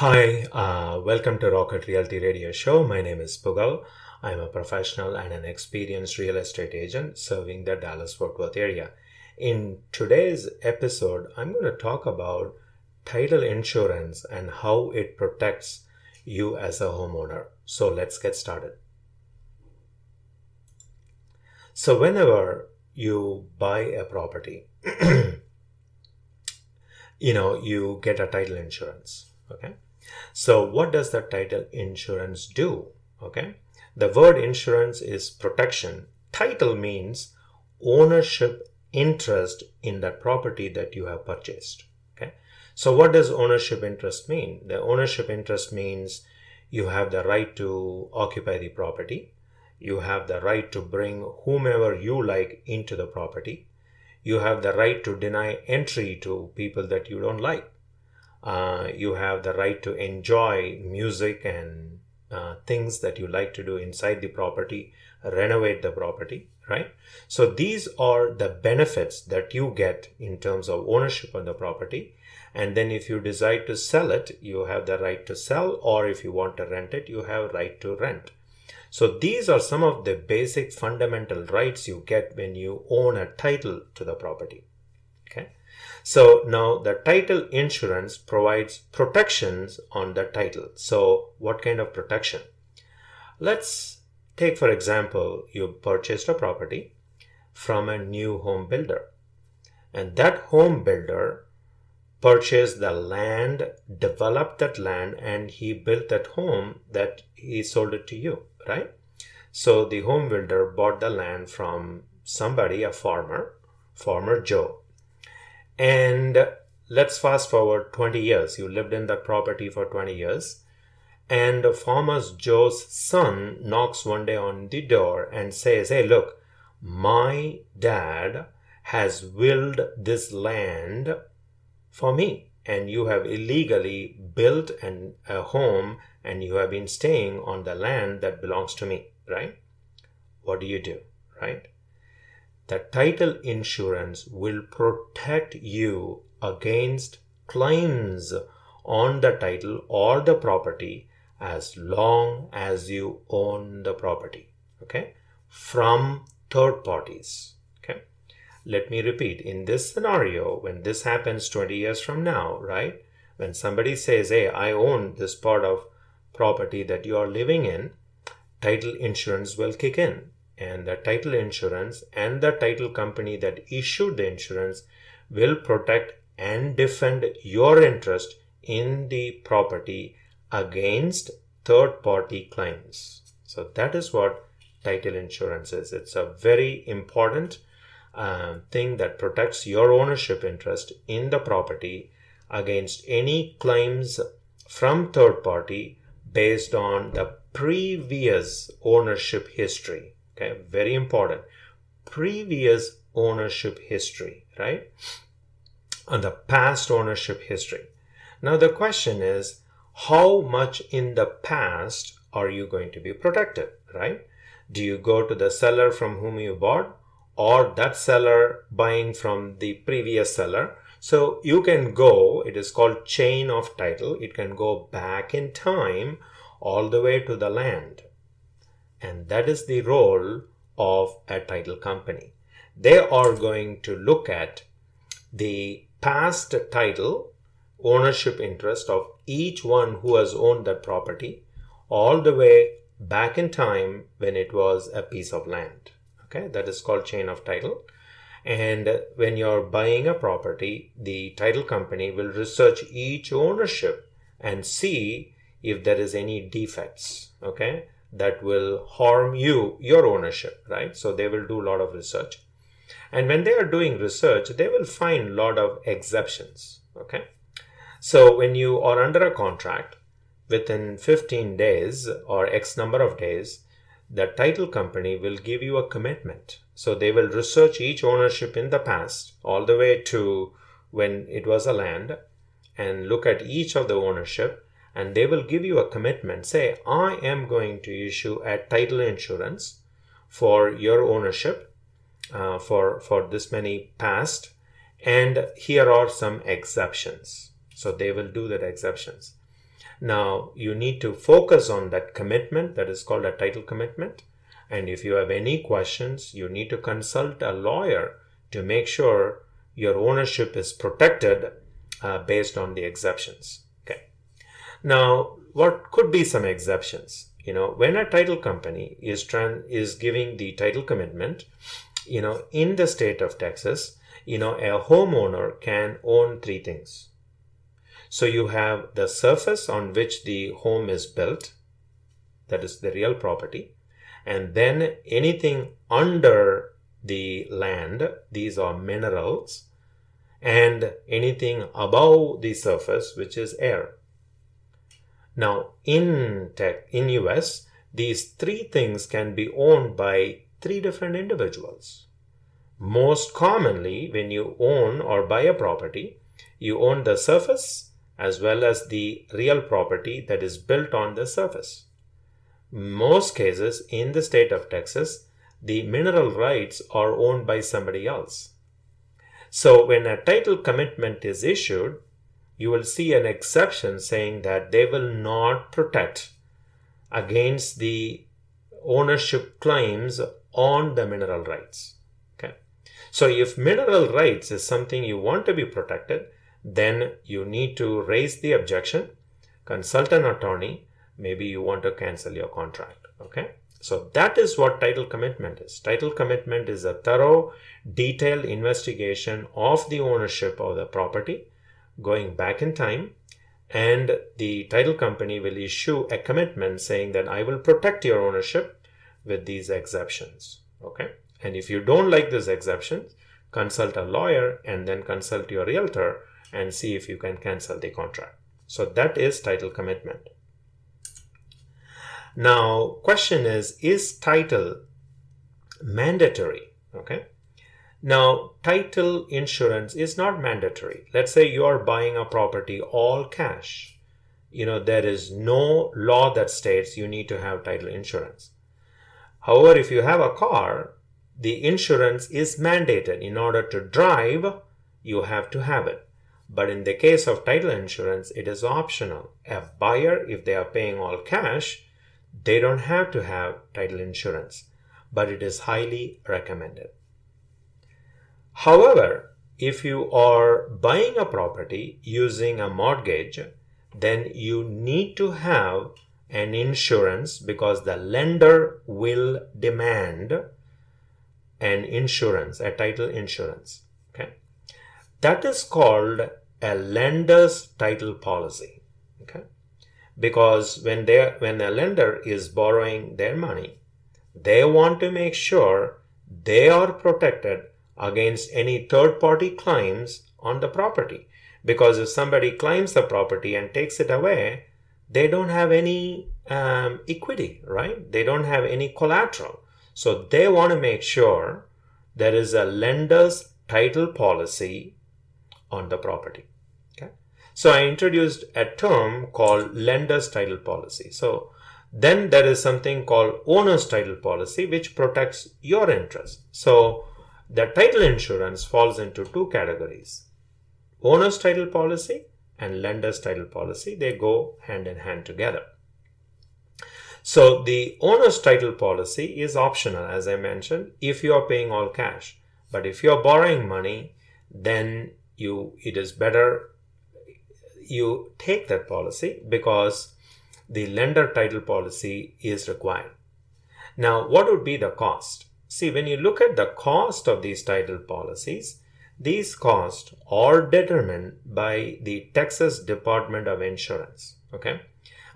Hi, uh, welcome to Rocket Realty Radio Show. My name is Pugal. I'm a professional and an experienced real estate agent serving the Dallas Fort Worth area. In today's episode, I'm going to talk about title insurance and how it protects you as a homeowner. So let's get started. So, whenever you buy a property, you know, you get a title insurance. Okay. So, what does the title insurance do? Okay. The word insurance is protection. Title means ownership interest in that property that you have purchased. Okay. So, what does ownership interest mean? The ownership interest means you have the right to occupy the property you have the right to bring whomever you like into the property. You have the right to deny entry to people that you don't like. Uh, you have the right to enjoy music and uh, things that you like to do inside the property, renovate the property, right? So these are the benefits that you get in terms of ownership on the property. And then if you decide to sell it, you have the right to sell, or if you want to rent it, you have right to rent. So these are some of the basic fundamental rights you get when you own a title to the property. So now the title insurance provides protections on the title. So what kind of protection? Let's take for example, you purchased a property from a new home builder and that home builder purchased the land, developed that land and he built that home that he sold it to you right? So the home builder bought the land from somebody, a farmer, farmer Joe. And let's fast forward 20 years. You lived in that property for 20 years. And farmer Joe's son knocks one day on the door and says, Hey, look, my dad has willed this land for me and you have illegally built an, a home and you have been staying on the land that belongs to me, right? What do you do, right? The title insurance will protect you against claims on the title or the property as long as you own the property, okay? From third parties, okay? Let me repeat in this scenario, when this happens 20 years from now, right? When somebody says, Hey, I own this part of property that you are living in, title insurance will kick in. And the title insurance and the title company that issued the insurance will protect and defend your interest in the property against third party claims. So that is what title insurance is. It's a very important uh, thing that protects your ownership interest in the property against any claims from third party based on the previous ownership history. Okay, very important. Previous ownership history, right? On the past ownership history. Now, the question is how much in the past are you going to be protected, right? Do you go to the seller from whom you bought or that seller buying from the previous seller? So you can go, it is called chain of title. It can go back in time all the way to the land. And that is the role of a title company. They are going to look at the past title, ownership interest of each one who has owned that property all the way back in time when it was a piece of land. Okay, that is called chain of title. And when you're buying a property, the title company will research each ownership and see if there is any defects, okay, that will harm you, your ownership, right? So they will do a lot of research. And when they are doing research, they will find a lot of exceptions, okay? So when you are under a contract, within 15 days or X number of days, the title company will give you a commitment. So they will research each ownership in the past, all the way to when it was a land, and look at each of the ownership, and they will give you a commitment. Say, I am going to issue a title insurance for your ownership uh, for for this many past, and here are some exceptions. So they will do that exceptions. Now you need to focus on that commitment that is called a title commitment. And if you have any questions, you need to consult a lawyer to make sure your ownership is protected uh, based on the exceptions. Now, what could be some exceptions? You know, when a title company is tran- is giving the title commitment, you know, in the state of Texas, you know, a homeowner can own three things. So you have the surface on which the home is built, that is the real property, and then anything under the land, these are minerals, and anything above the surface, which is air. Now, in tech, in US, these three things can be owned by three different individuals. Most commonly, when you own or buy a property, you own the surface as well as the real property that is built on the surface. Most cases in the state of Texas, the mineral rights are owned by somebody else. So when a title commitment is issued, you will see an exception saying that they will not protect against the ownership claims on the mineral rights. Okay. So if mineral rights is something you want to be protected, then you need to raise the objection, consult an attorney, maybe you want to cancel your contract. Okay. So that is what title commitment is. Title commitment is a thorough, detailed investigation of the ownership of the property going back in time. And the title company will issue a commitment saying that I will protect your ownership with these exceptions. Okay. And if you don't like these exceptions, consult a lawyer and then consult your realtor and see if you can cancel the contract. So that is title commitment. Now, question is, is title mandatory? Okay. Now, title insurance is not mandatory. Let's say you are buying a property all cash. You know, there is no law that states you need to have title insurance. However, if you have a car, the insurance is mandated. In order to drive, you have to have it. But in the case of title insurance, it is optional. A buyer, if they are paying all cash, they don't have to have title insurance, but it is highly recommended. However, if you are buying a property using a mortgage, then you need to have an insurance because the lender will demand an insurance, a title insurance. Okay. That is called a lender's title policy. Okay. Because when they when a lender is borrowing their money, they want to make sure they are protected against any third party claims on the property. Because if somebody claims the property and takes it away, they don't have any um, equity, right? They don't have any collateral. So they want to make sure there is a lender's title policy on the property. Okay. So I introduced a term called lender's title policy. So then there is something called owner's title policy, which protects your interest. So the title insurance falls into two categories owner's title policy and lender's title policy. They go hand in hand together. So the owner's title policy is optional, as I mentioned, if you are paying all cash. But if you are borrowing money, then you it is better you take that policy because the lender title policy is required. Now, what would be the cost? See, when you look at the cost of these title policies, these costs are determined by the Texas Department of Insurance. Okay.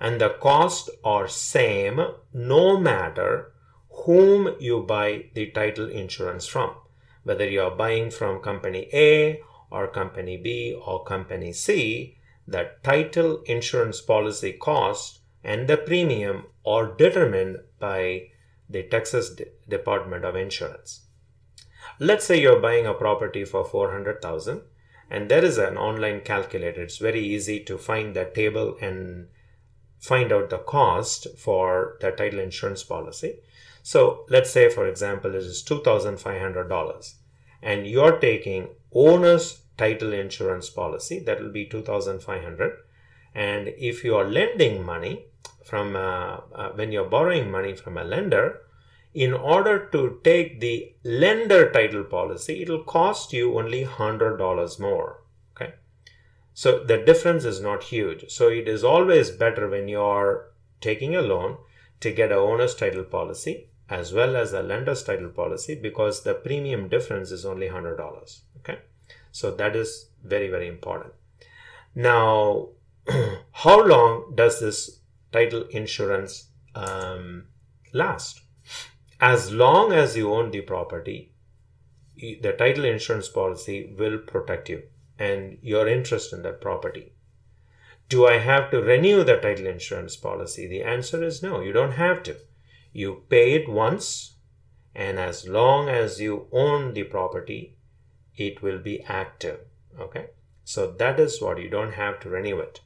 And the costs are same no matter whom you buy the title insurance from. Whether you are buying from company A or company B or company C, the title insurance policy cost and the premium are determined by the Texas Department of Insurance. Let's say you're buying a property for 400,000 and there is an online calculator. It's very easy to find that table and find out the cost for the title insurance policy. So let's say, for example, it is $2,500 and you're taking owner's title insurance policy, that will be 2500 And if you are lending money from, uh, uh, when you're borrowing money from a lender, in order to take the lender title policy, it'll cost you only $100 more. Okay. So the difference is not huge. So it is always better when you're taking a loan to get a owner's title policy as well as a lender's title policy because the premium difference is only $100. Okay. So that is very, very important. Now, how long does this title insurance um, last? As long as you own the property, the title insurance policy will protect you and your interest in that property. Do I have to renew the title insurance policy? The answer is no, you don't have to. You pay it once, and as long as you own the property, it will be active. Okay, so that is what you don't have to renew it.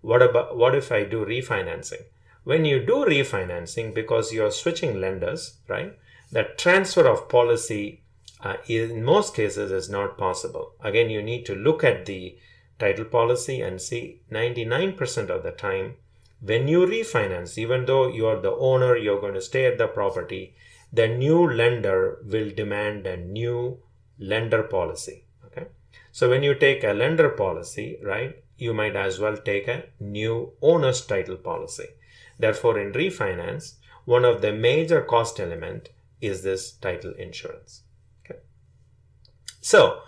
What about what if I do refinancing? When you do refinancing, because you're switching lenders, right? The transfer of policy uh, in most cases is not possible. Again, you need to look at the title policy and see 99% of the time when you refinance, even though you are the owner, you're going to stay at the property, the new lender will demand a new lender policy. Okay. So when you take a lender policy, right, you might as well take a new owner's title policy. Therefore, in refinance, one of the major cost element is this title insurance. Okay. So,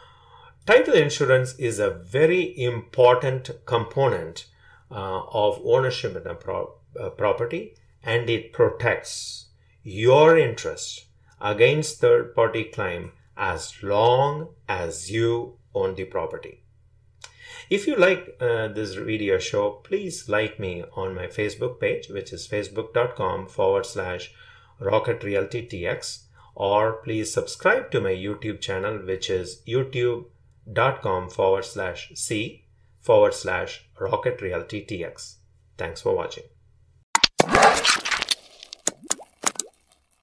title insurance is a very important component uh, of ownership in a pro- uh, property and it protects your interest against third party claim as long as you own the property. If you like uh, this video show, please like me on my Facebook page, which is facebook.com forward slash Rocket Realty TX, or please subscribe to my YouTube channel, which is youtube.com forward slash C forward slash Rocket Realty TX. Thanks for watching.